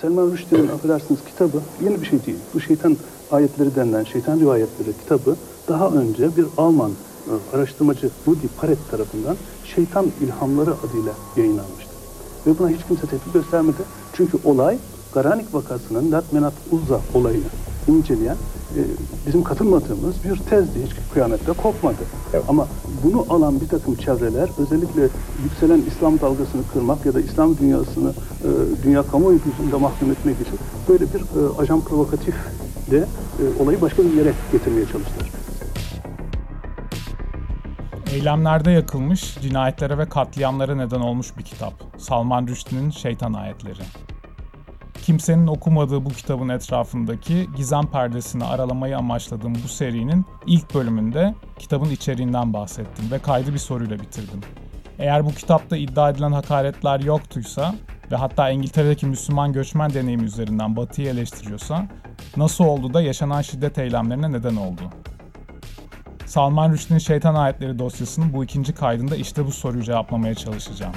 Selman Rushdie'nin affedersiniz kitabı yeni bir şey değil. Bu şeytan ayetleri denilen şeytan rivayetleri kitabı daha önce bir Alman e, araştırmacı Rudi Paret tarafından şeytan ilhamları adıyla yayınlanmıştı. Ve buna hiç kimse tepki göstermedi. Çünkü olay Garanik vakasının Lat Menat Uzza olayını inceleyen e, bizim katılmadığımız bir tezdi. Hiç kıyamette kopmadı. Evet. Ama bunu alan bir takım çevreler özellikle yükselen İslam dalgasını kırmak ya da İslam dünyasını e, dünya kamuoyu gözünde mahkum etmek için böyle bir e, ajan provokatif de e, olayı başka bir yere getirmeye çalıştılar. Eylemlerde yakılmış, cinayetlere ve katliamlara neden olmuş bir kitap. Salman Rushdie'nin Şeytan Ayetleri kimsenin okumadığı bu kitabın etrafındaki gizem perdesini aralamayı amaçladığım bu serinin ilk bölümünde kitabın içeriğinden bahsettim ve kaydı bir soruyla bitirdim. Eğer bu kitapta iddia edilen hakaretler yoktuysa ve hatta İngiltere'deki Müslüman göçmen deneyimi üzerinden Batı'yı eleştiriyorsa nasıl oldu da yaşanan şiddet eylemlerine neden oldu? Salman Rushdie'nin Şeytan Ayetleri dosyasının bu ikinci kaydında işte bu soruyu cevaplamaya çalışacağım.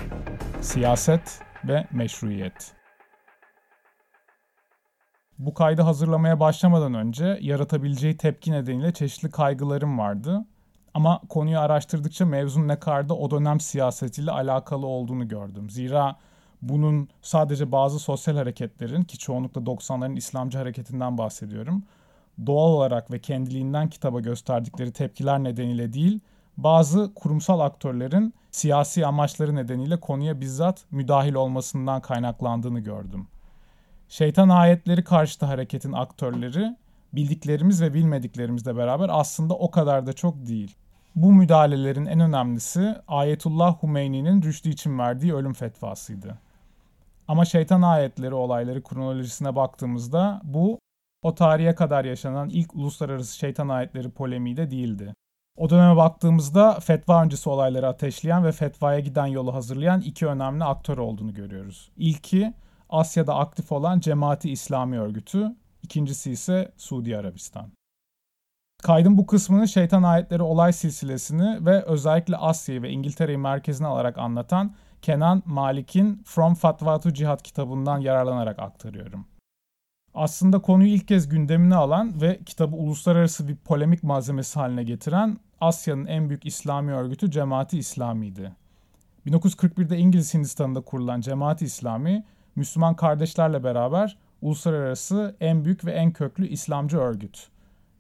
Siyaset ve meşruiyet. Bu kaydı hazırlamaya başlamadan önce yaratabileceği tepki nedeniyle çeşitli kaygılarım vardı. Ama konuyu araştırdıkça mevzun ne kadar da o dönem siyasetiyle alakalı olduğunu gördüm. Zira bunun sadece bazı sosyal hareketlerin ki çoğunlukla 90'ların İslamcı hareketinden bahsediyorum. Doğal olarak ve kendiliğinden kitaba gösterdikleri tepkiler nedeniyle değil, bazı kurumsal aktörlerin siyasi amaçları nedeniyle konuya bizzat müdahil olmasından kaynaklandığını gördüm. Şeytan ayetleri karşıtı hareketin aktörleri bildiklerimiz ve bilmediklerimizle beraber aslında o kadar da çok değil. Bu müdahalelerin en önemlisi Ayetullah Hümeyni'nin Rüşdü için verdiği ölüm fetvasıydı. Ama şeytan ayetleri olayları kronolojisine baktığımızda bu o tarihe kadar yaşanan ilk uluslararası şeytan ayetleri polemiği de değildi. O döneme baktığımızda fetva öncesi olayları ateşleyen ve fetvaya giden yolu hazırlayan iki önemli aktör olduğunu görüyoruz. İlki Asya'da aktif olan Cemaati İslami Örgütü, ikincisi ise Suudi Arabistan. Kaydın bu kısmını şeytan ayetleri olay silsilesini ve özellikle Asya'yı ve İngiltere'yi merkezine alarak anlatan Kenan Malik'in From Fatwa to Cihad kitabından yararlanarak aktarıyorum. Aslında konuyu ilk kez gündemine alan ve kitabı uluslararası bir polemik malzemesi haline getiren Asya'nın en büyük İslami örgütü Cemaati İslami'ydi. 1941'de İngiliz Hindistan'da kurulan Cemaati İslami, Müslüman kardeşlerle beraber uluslararası en büyük ve en köklü İslamcı örgüt.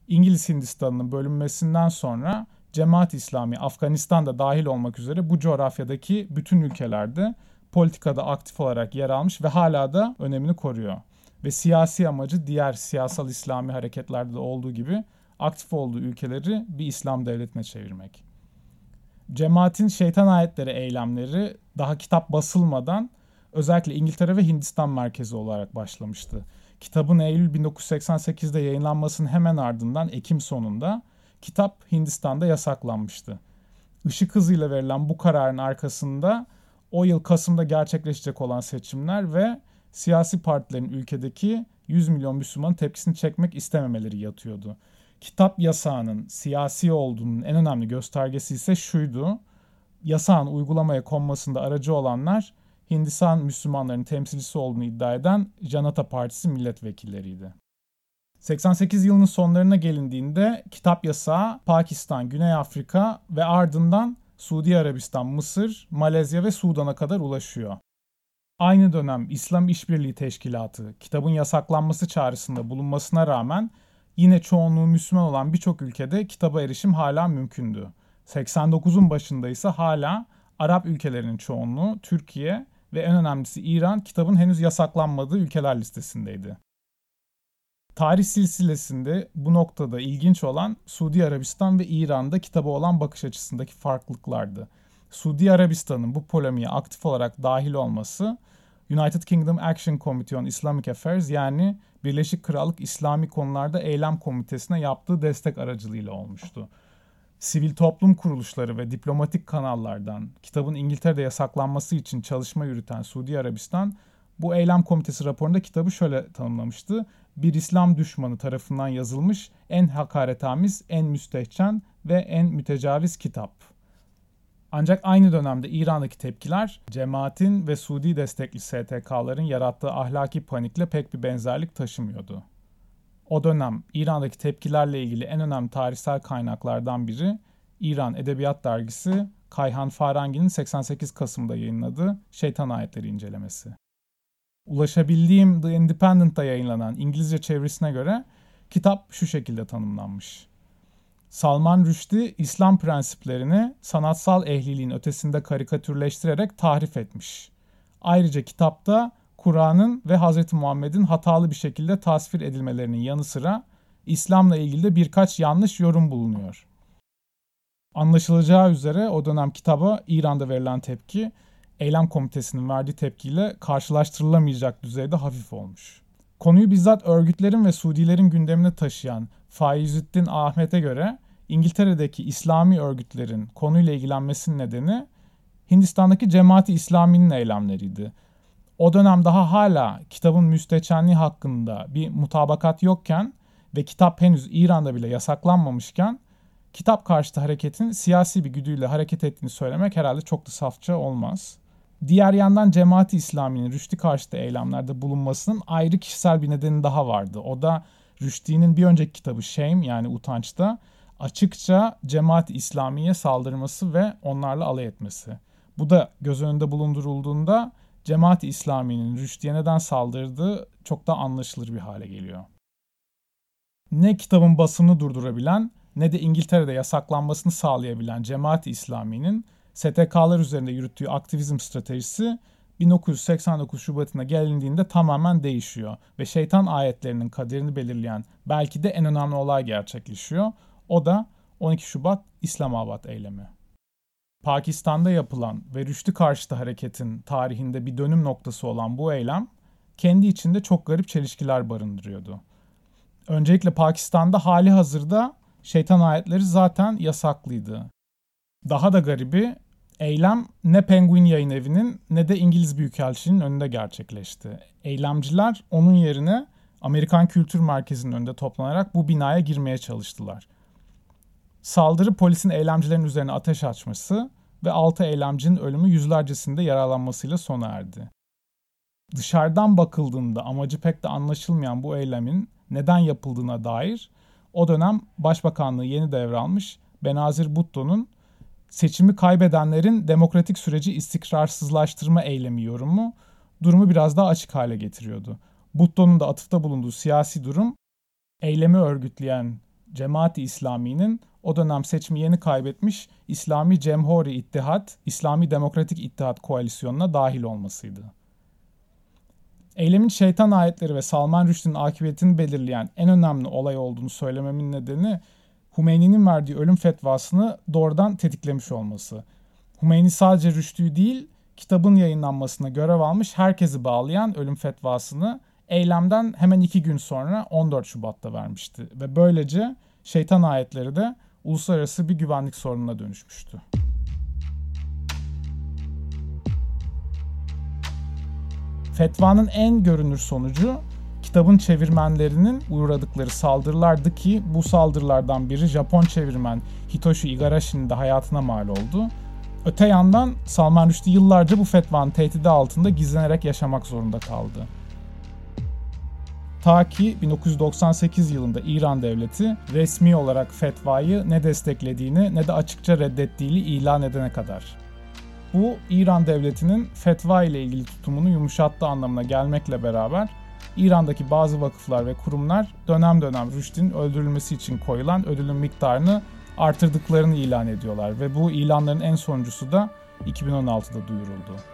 İngiliz Hindistan'ının bölünmesinden sonra Cemaat İslami Afganistan'da dahil olmak üzere bu coğrafyadaki bütün ülkelerde politikada aktif olarak yer almış ve hala da önemini koruyor. Ve siyasi amacı diğer siyasal İslami hareketlerde de olduğu gibi aktif olduğu ülkeleri bir İslam devletine çevirmek. Cemaatin şeytan ayetleri eylemleri daha kitap basılmadan özellikle İngiltere ve Hindistan merkezi olarak başlamıştı. Kitabın Eylül 1988'de yayınlanmasının hemen ardından Ekim sonunda kitap Hindistan'da yasaklanmıştı. Işık hızıyla verilen bu kararın arkasında o yıl Kasım'da gerçekleşecek olan seçimler ve siyasi partilerin ülkedeki 100 milyon Müslümanın tepkisini çekmek istememeleri yatıyordu. Kitap yasağının siyasi olduğunun en önemli göstergesi ise şuydu. Yasağın uygulamaya konmasında aracı olanlar Hindistan Müslümanlarının temsilcisi olduğunu iddia eden Janata Partisi milletvekilleriydi. 88 yılının sonlarına gelindiğinde kitap yasağı Pakistan, Güney Afrika ve ardından Suudi Arabistan, Mısır, Malezya ve Sudan'a kadar ulaşıyor. Aynı dönem İslam İşbirliği Teşkilatı kitabın yasaklanması çağrısında bulunmasına rağmen yine çoğunluğu Müslüman olan birçok ülkede kitaba erişim hala mümkündü. 89'un başında ise hala Arap ülkelerinin çoğunluğu Türkiye ve en önemlisi İran kitabın henüz yasaklanmadığı ülkeler listesindeydi. Tarih silsilesinde bu noktada ilginç olan Suudi Arabistan ve İran'da kitaba olan bakış açısındaki farklılıklardı. Suudi Arabistan'ın bu polemiğe aktif olarak dahil olması United Kingdom Action Committee on Islamic Affairs yani Birleşik Krallık İslami Konularda Eylem Komitesi'ne yaptığı destek aracılığıyla olmuştu sivil toplum kuruluşları ve diplomatik kanallardan kitabın İngiltere'de yasaklanması için çalışma yürüten Suudi Arabistan bu eylem komitesi raporunda kitabı şöyle tanımlamıştı. Bir İslam düşmanı tarafından yazılmış en hakaretamiz, en müstehcen ve en mütecaviz kitap. Ancak aynı dönemde İran'daki tepkiler cemaatin ve Suudi destekli STK'ların yarattığı ahlaki panikle pek bir benzerlik taşımıyordu. O dönem İran'daki tepkilerle ilgili en önemli tarihsel kaynaklardan biri İran Edebiyat Dergisi Kayhan Farangi'nin 88 Kasım'da yayınladığı Şeytan Ayetleri incelemesi. Ulaşabildiğim The Independent'ta yayınlanan İngilizce çevirisine göre kitap şu şekilde tanımlanmış. Salman Rushdie İslam prensiplerini sanatsal ehliliğin ötesinde karikatürleştirerek tahrif etmiş. Ayrıca kitapta Kur'an'ın ve Hz. Muhammed'in hatalı bir şekilde tasvir edilmelerinin yanı sıra İslam'la ilgili de birkaç yanlış yorum bulunuyor. Anlaşılacağı üzere o dönem kitaba İran'da verilen tepki eylem komitesinin verdiği tepkiyle karşılaştırılamayacak düzeyde hafif olmuş. Konuyu bizzat örgütlerin ve Suudilerin gündemine taşıyan Faizüddin Ahmet'e göre İngiltere'deki İslami örgütlerin konuyla ilgilenmesinin nedeni Hindistan'daki Cemaati İslami'nin eylemleriydi. O dönem daha hala kitabın müstehcenliği hakkında bir mutabakat yokken ve kitap henüz İran'da bile yasaklanmamışken kitap karşıtı hareketin siyasi bir güdüyle hareket ettiğini söylemek herhalde çok da safça olmaz. Diğer yandan Cemaati İslami'nin Rüşdi karşıtı eylemlerde bulunmasının ayrı kişisel bir nedeni daha vardı. O da Rüşdi'nin bir önceki kitabı Shame yani Utanç'ta açıkça Cemaat-i İslami'ye saldırması ve onlarla alay etmesi. Bu da göz önünde bulundurulduğunda Cemaat-i İslami'nin Rüşdi'ye neden saldırdığı çok da anlaşılır bir hale geliyor. Ne kitabın basımını durdurabilen ne de İngiltere'de yasaklanmasını sağlayabilen Cemaat-i İslami'nin STK'lar üzerinde yürüttüğü aktivizm stratejisi 1989 Şubat'ına gelindiğinde tamamen değişiyor ve şeytan ayetlerinin kaderini belirleyen belki de en önemli olay gerçekleşiyor. O da 12 Şubat İslamabad eylemi. Pakistan'da yapılan ve rüştü karşıtı hareketin tarihinde bir dönüm noktası olan bu eylem kendi içinde çok garip çelişkiler barındırıyordu. Öncelikle Pakistan'da hali hazırda şeytan ayetleri zaten yasaklıydı. Daha da garibi eylem ne Penguin Yayın Evi'nin ne de İngiliz Büyükelçiliğinin önünde gerçekleşti. Eylemciler onun yerine Amerikan Kültür Merkezi'nin önünde toplanarak bu binaya girmeye çalıştılar. Saldırı polisin eylemcilerin üzerine ateş açması ve 6 eylemcinin ölümü yüzlercesinde yaralanmasıyla sona erdi. Dışarıdan bakıldığında amacı pek de anlaşılmayan bu eylemin neden yapıldığına dair o dönem Başbakanlığı yeni devralmış Benazir Bhutto'nun seçimi kaybedenlerin demokratik süreci istikrarsızlaştırma eylemi yorumu durumu biraz daha açık hale getiriyordu. Bhutto'nun da atıfta bulunduğu siyasi durum eylemi örgütleyen Cemaati İslami'nin o dönem seçimi yeni kaybetmiş İslami Cemhuri İttihat, İslami Demokratik İttihat koalisyonuna dahil olmasıydı. Eylemin şeytan ayetleri ve Salman Rushdie'nin akıbetini belirleyen en önemli olay olduğunu söylememin nedeni Hümeyni'nin verdiği ölüm fetvasını doğrudan tetiklemiş olması. Hümeyni sadece Rüştü'yü değil, kitabın yayınlanmasına görev almış herkesi bağlayan ölüm fetvasını eylemden hemen iki gün sonra 14 Şubat'ta vermişti. Ve böylece şeytan ayetleri de uluslararası bir güvenlik sorununa dönüşmüştü. Fetvanın en görünür sonucu kitabın çevirmenlerinin uğradıkları saldırılardı ki bu saldırılardan biri Japon çevirmen Hitoshi Igarashi'nin de hayatına mal oldu. Öte yandan Salman Rushdie yıllarca bu fetvanın tehdidi altında gizlenerek yaşamak zorunda kaldı. Ta ki 1998 yılında İran devleti resmi olarak fetvayı ne desteklediğini ne de açıkça reddettiğini ilan edene kadar. Bu İran devletinin fetva ile ilgili tutumunu yumuşattığı anlamına gelmekle beraber İran'daki bazı vakıflar ve kurumlar dönem dönem Rüşd'in öldürülmesi için koyulan ödülün miktarını artırdıklarını ilan ediyorlar ve bu ilanların en sonuncusu da 2016'da duyuruldu.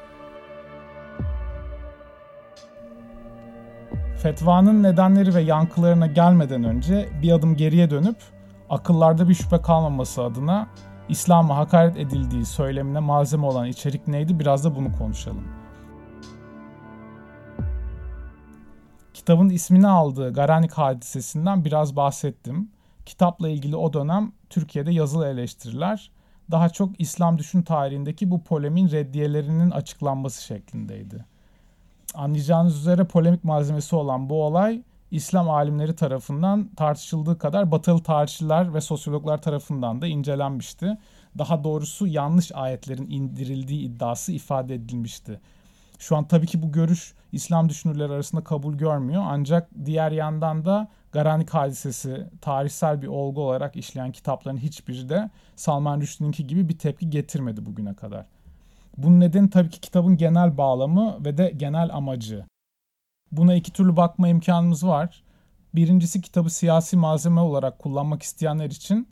Fetvanın nedenleri ve yankılarına gelmeden önce bir adım geriye dönüp akıllarda bir şüphe kalmaması adına İslam'a hakaret edildiği söylemine malzeme olan içerik neydi biraz da bunu konuşalım. Kitabın ismini aldığı Garanik hadisesinden biraz bahsettim. Kitapla ilgili o dönem Türkiye'de yazılı eleştiriler daha çok İslam düşün tarihindeki bu polemin reddiyelerinin açıklanması şeklindeydi. Anlayacağınız üzere polemik malzemesi olan bu olay İslam alimleri tarafından tartışıldığı kadar batılı tarihçiler ve sosyologlar tarafından da incelenmişti. daha doğrusu yanlış ayetlerin indirildiği iddiası ifade edilmişti. Şu an tabii ki bu görüş İslam düşünürleri arasında kabul görmüyor ancak diğer yandan da Garanik hadisesi tarihsel bir olgu olarak işleyen kitapların hiçbiri de Salman Rushdie'ninki gibi bir tepki getirmedi bugüne kadar. Bunun nedeni tabii ki kitabın genel bağlamı ve de genel amacı. Buna iki türlü bakma imkanımız var. Birincisi kitabı siyasi malzeme olarak kullanmak isteyenler için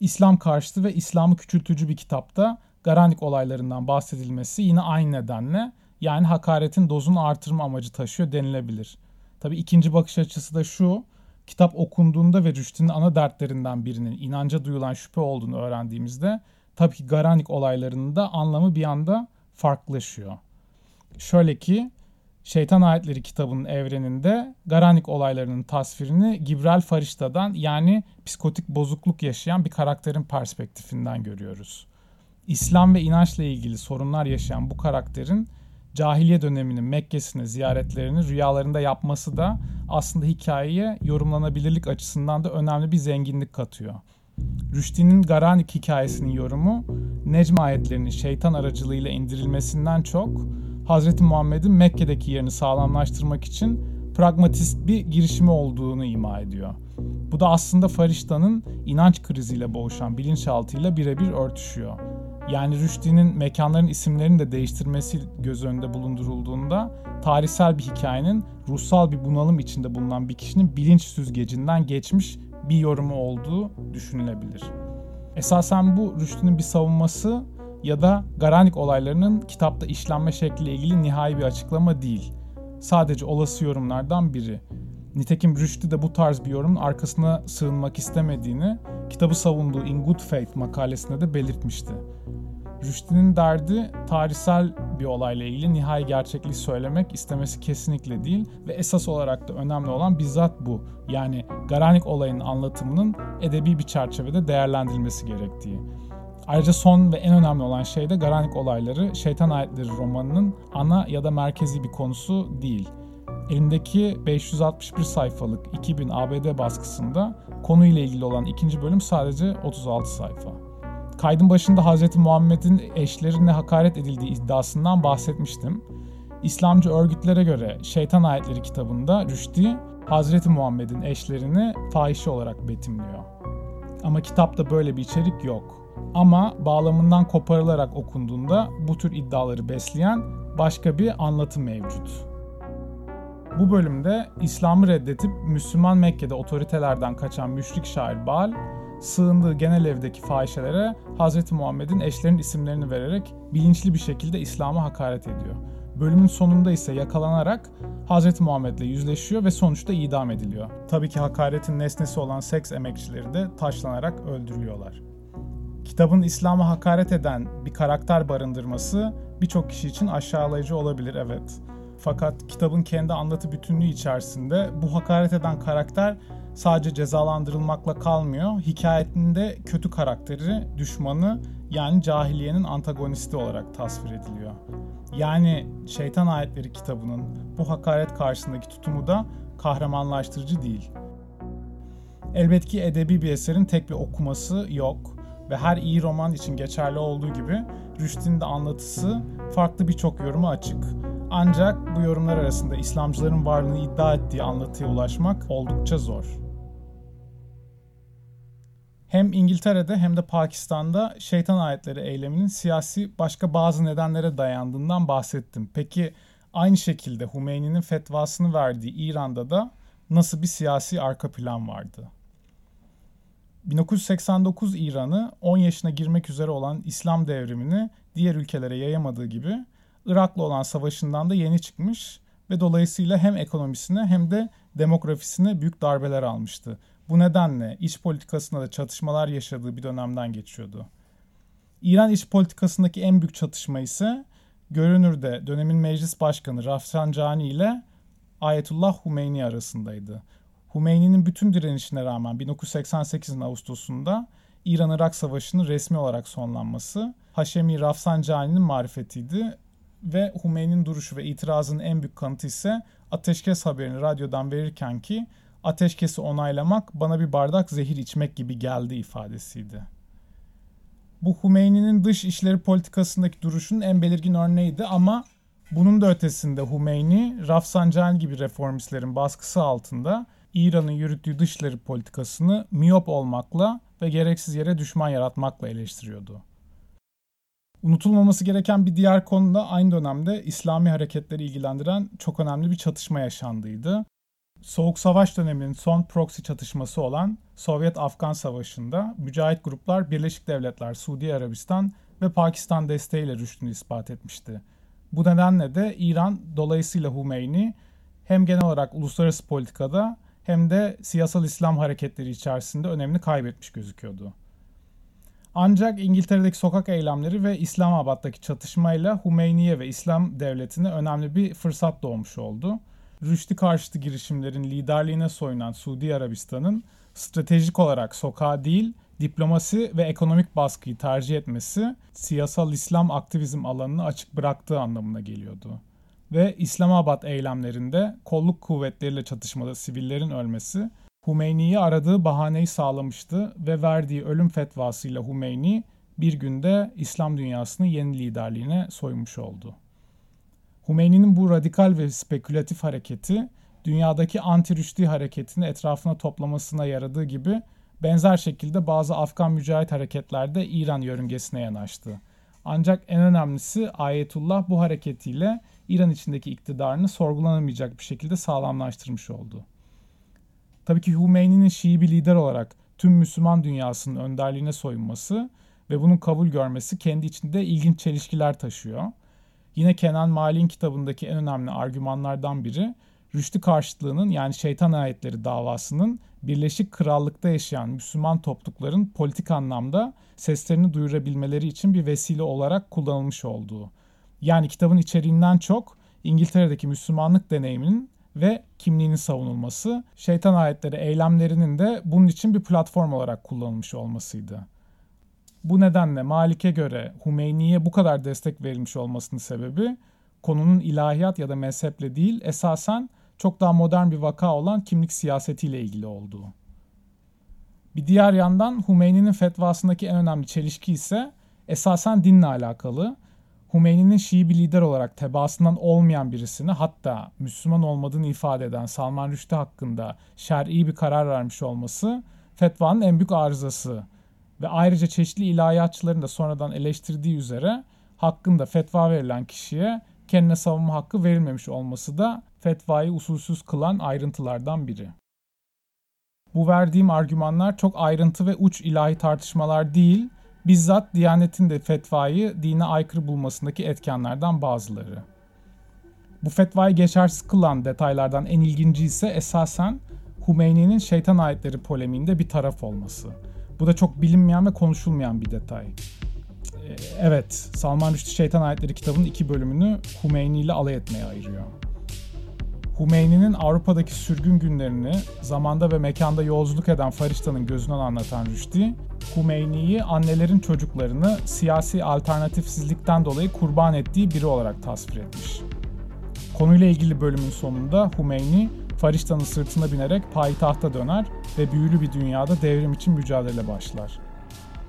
İslam karşıtı ve İslam'ı küçültücü bir kitapta Garanik olaylarından bahsedilmesi yine aynı nedenle yani hakaretin dozunu artırma amacı taşıyor denilebilir. Tabi ikinci bakış açısı da şu, kitap okunduğunda ve Rüştü'nün ana dertlerinden birinin inanca duyulan şüphe olduğunu öğrendiğimizde tabii ki Garanik olaylarının da anlamı bir anda farklılaşıyor. Şöyle ki Şeytan Ayetleri kitabının evreninde Garanik olaylarının tasvirini Gibrel Farişta'dan yani psikotik bozukluk yaşayan bir karakterin perspektifinden görüyoruz. İslam ve inançla ilgili sorunlar yaşayan bu karakterin cahiliye döneminin Mekke'sine ziyaretlerini rüyalarında yapması da aslında hikayeye yorumlanabilirlik açısından da önemli bir zenginlik katıyor. Rüşdi'nin Garanik hikayesinin yorumu Necm ayetlerinin şeytan aracılığıyla indirilmesinden çok Hz. Muhammed'in Mekke'deki yerini sağlamlaştırmak için pragmatist bir girişimi olduğunu ima ediyor. Bu da aslında Farişta'nın inanç kriziyle boğuşan bilinçaltıyla birebir örtüşüyor. Yani Rüşdi'nin mekanların isimlerini de değiştirmesi göz önünde bulundurulduğunda tarihsel bir hikayenin ruhsal bir bunalım içinde bulunan bir kişinin bilinç süzgecinden geçmiş bir yorumu olduğu düşünülebilir. Esasen bu Rüşdi'nin bir savunması ya da Garanik olaylarının kitapta işlenme şekliyle ilgili nihai bir açıklama değil. Sadece olası yorumlardan biri. Nitekim Rüştü de bu tarz bir yorumun arkasına sığınmak istemediğini kitabı savunduğu In Good Faith makalesinde de belirtmişti. Rüştü'nün derdi tarihsel bir olayla ilgili nihai gerçekliği söylemek istemesi kesinlikle değil ve esas olarak da önemli olan bizzat bu. Yani Garanik olayının anlatımının edebi bir çerçevede değerlendirilmesi gerektiği. Ayrıca son ve en önemli olan şey de Garanik olayları Şeytan Ayetleri romanının ana ya da merkezi bir konusu değil. Elimdeki 561 sayfalık 2000 ABD baskısında konuyla ilgili olan ikinci bölüm sadece 36 sayfa. Kaydın başında Hz. Muhammed'in eşlerine hakaret edildiği iddiasından bahsetmiştim. İslamcı örgütlere göre Şeytan Ayetleri kitabında Rüşdi, Hz. Muhammed'in eşlerini fahişe olarak betimliyor. Ama kitapta böyle bir içerik yok. Ama bağlamından koparılarak okunduğunda bu tür iddiaları besleyen başka bir anlatım mevcut. Bu bölümde İslam'ı reddetip Müslüman Mekke'de otoritelerden kaçan müşrik şair Baal, sığındığı genel evdeki fahişelere Hz. Muhammed'in eşlerinin isimlerini vererek bilinçli bir şekilde İslam'a hakaret ediyor. Bölümün sonunda ise yakalanarak Hz. Muhammed'le yüzleşiyor ve sonuçta idam ediliyor. Tabii ki hakaretin nesnesi olan seks emekçileri de taşlanarak öldürülüyorlar. Kitabın İslam'a hakaret eden bir karakter barındırması birçok kişi için aşağılayıcı olabilir evet. Fakat kitabın kendi anlatı bütünlüğü içerisinde bu hakaret eden karakter sadece cezalandırılmakla kalmıyor. Hikayetinde kötü karakteri, düşmanı yani cahiliyenin antagonisti olarak tasvir ediliyor. Yani Şeytan Ayetleri kitabının bu hakaret karşısındaki tutumu da kahramanlaştırıcı değil. Elbet ki edebi bir eserin tek bir okuması yok ve her iyi roman için geçerli olduğu gibi Rüşd'in de anlatısı farklı birçok yoruma açık. Ancak bu yorumlar arasında İslamcıların varlığını iddia ettiği anlatıya ulaşmak oldukça zor. Hem İngiltere'de hem de Pakistan'da şeytan ayetleri eyleminin siyasi başka bazı nedenlere dayandığından bahsettim. Peki aynı şekilde Hümeyni'nin fetvasını verdiği İran'da da nasıl bir siyasi arka plan vardı? 1989 İran'ı 10 yaşına girmek üzere olan İslam devrimini diğer ülkelere yayamadığı gibi Irak'la olan savaşından da yeni çıkmış ve dolayısıyla hem ekonomisine hem de demografisine büyük darbeler almıştı. Bu nedenle iç politikasında da çatışmalar yaşadığı bir dönemden geçiyordu. İran iç politikasındaki en büyük çatışma ise görünürde dönemin meclis başkanı Rafsanjani ile Ayetullah Humeyni arasındaydı. Humeyni'nin bütün direnişine rağmen 1988'in Ağustos'unda İran-Irak Savaşı'nın resmi olarak sonlanması Haşemi Rafsanjani'nin marifetiydi ve Humeyni'nin duruşu ve itirazının en büyük kanıtı ise ateşkes haberini radyodan verirken ki ateşkesi onaylamak bana bir bardak zehir içmek gibi geldi ifadesiydi. Bu Hümeyni'nin dış işleri politikasındaki duruşunun en belirgin örneğiydi ama bunun da ötesinde Hümeyni, Rafsanjani gibi reformistlerin baskısı altında İran'ın yürüttüğü dışları politikasını miyop olmakla ve gereksiz yere düşman yaratmakla eleştiriyordu. Unutulmaması gereken bir diğer konu da aynı dönemde İslami hareketleri ilgilendiren çok önemli bir çatışma yaşandıydı. Soğuk Savaş döneminin son proxy çatışması olan Sovyet-Afgan Savaşı'nda mücahit gruplar Birleşik Devletler, Suudi Arabistan ve Pakistan desteğiyle rüştünü ispat etmişti. Bu nedenle de İran dolayısıyla Hümeyni hem genel olarak uluslararası politikada hem de siyasal İslam hareketleri içerisinde önemini kaybetmiş gözüküyordu. Ancak İngiltere'deki sokak eylemleri ve İslamabad'daki çatışmayla Hümeyniye ve İslam devletine önemli bir fırsat doğmuş oldu. Rüşdi karşıtı girişimlerin liderliğine soyunan Suudi Arabistan'ın stratejik olarak sokağa değil, diplomasi ve ekonomik baskıyı tercih etmesi siyasal İslam aktivizm alanını açık bıraktığı anlamına geliyordu. Ve İslamabad eylemlerinde kolluk kuvvetleriyle çatışmada sivillerin ölmesi Hümeyni'yi aradığı bahaneyi sağlamıştı ve verdiği ölüm fetvasıyla Hümeyni bir günde İslam dünyasının yeni liderliğine soymuş oldu. Hümeyni'nin bu radikal ve spekülatif hareketi dünyadaki anti-rüşdi hareketini etrafına toplamasına yaradığı gibi benzer şekilde bazı Afgan mücahit hareketlerde İran yörüngesine yanaştı. Ancak en önemlisi Ayetullah bu hareketiyle İran içindeki iktidarını sorgulanamayacak bir şekilde sağlamlaştırmış oldu. Tabii ki Hümeyni'nin Şii bir lider olarak tüm Müslüman dünyasının önderliğine soyunması ve bunun kabul görmesi kendi içinde ilginç çelişkiler taşıyor. Yine Kenan Mali'nin kitabındaki en önemli argümanlardan biri rüştü karşıtlığının yani şeytan ayetleri davasının Birleşik Krallık'ta yaşayan Müslüman toplulukların politik anlamda seslerini duyurabilmeleri için bir vesile olarak kullanılmış olduğu. Yani kitabın içeriğinden çok İngiltere'deki Müslümanlık deneyiminin ve kimliğinin savunulması, şeytan ayetleri eylemlerinin de bunun için bir platform olarak kullanılmış olmasıydı. Bu nedenle Malik'e göre Hümeyni'ye bu kadar destek verilmiş olmasının sebebi konunun ilahiyat ya da mezheple değil esasen çok daha modern bir vaka olan kimlik siyasetiyle ilgili olduğu. Bir diğer yandan Hümeyni'nin fetvasındaki en önemli çelişki ise esasen dinle alakalı. Hümeyni'nin Şii bir lider olarak tebaasından olmayan birisini hatta Müslüman olmadığını ifade eden Salman Rushdie hakkında şer'i bir karar vermiş olması fetvanın en büyük arızası ve ayrıca çeşitli ilahiyatçıların da sonradan eleştirdiği üzere hakkında fetva verilen kişiye kendine savunma hakkı verilmemiş olması da fetvayı usulsüz kılan ayrıntılardan biri. Bu verdiğim argümanlar çok ayrıntı ve uç ilahi tartışmalar değil, bizzat Diyanet'in de fetvayı dine aykırı bulmasındaki etkenlerden bazıları. Bu fetvayı geçersiz kılan detaylardan en ilginci ise esasen Hümeyni'nin şeytan ayetleri polemiğinde bir taraf olması. Bu da çok bilinmeyen ve konuşulmayan bir detay. Ee, evet, Salman Rushdie Şeytan Ayetleri kitabının iki bölümünü Hümeyni ile alay etmeye ayırıyor. Hümeyni'nin Avrupa'daki sürgün günlerini zamanda ve mekanda yolculuk eden Farişta'nın gözünden anlatan Rushdie, Hümeyni'yi annelerin çocuklarını siyasi alternatifsizlikten dolayı kurban ettiği biri olarak tasvir etmiş. Konuyla ilgili bölümün sonunda Hümeyni, Farişta'nın sırtına binerek payitahta döner ve büyülü bir dünyada devrim için mücadele başlar.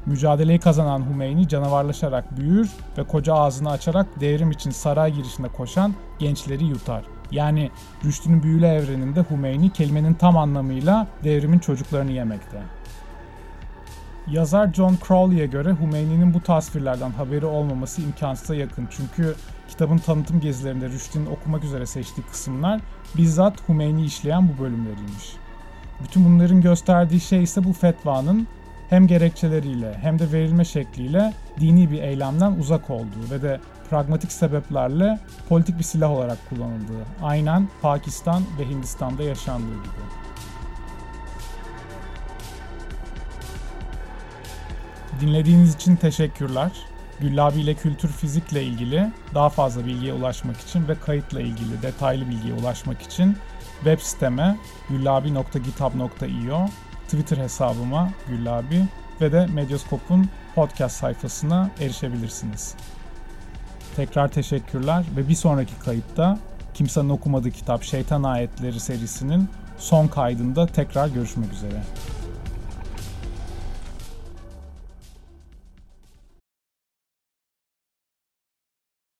Mücadeleyi kazanan Hümeyni canavarlaşarak büyür ve koca ağzını açarak devrim için saray girişinde koşan gençleri yutar. Yani Rüştü'nün büyülü evreninde Hümeyni kelimenin tam anlamıyla devrimin çocuklarını yemekte. Yazar John Crowley'e göre Hümeyni'nin bu tasvirlerden haberi olmaması imkansıza yakın. Çünkü kitabın tanıtım gezilerinde Rüştü'nün okumak üzere seçtiği kısımlar bizzat Hümeyni işleyen bu bölümleriymiş. Bütün bunların gösterdiği şey ise bu fetvanın hem gerekçeleriyle hem de verilme şekliyle dini bir eylemden uzak olduğu ve de pragmatik sebeplerle politik bir silah olarak kullanıldığı. Aynen Pakistan ve Hindistan'da yaşandığı gibi. Dinlediğiniz için teşekkürler. Güllabi ile kültür fizikle ilgili daha fazla bilgiye ulaşmak için ve kayıtla ilgili detaylı bilgiye ulaşmak için web siteme güllabi.github.io, Twitter hesabıma güllabi ve de Medyaskop'un podcast sayfasına erişebilirsiniz. Tekrar teşekkürler ve bir sonraki kayıtta kimsenin okumadığı kitap Şeytan Ayetleri serisinin son kaydında tekrar görüşmek üzere.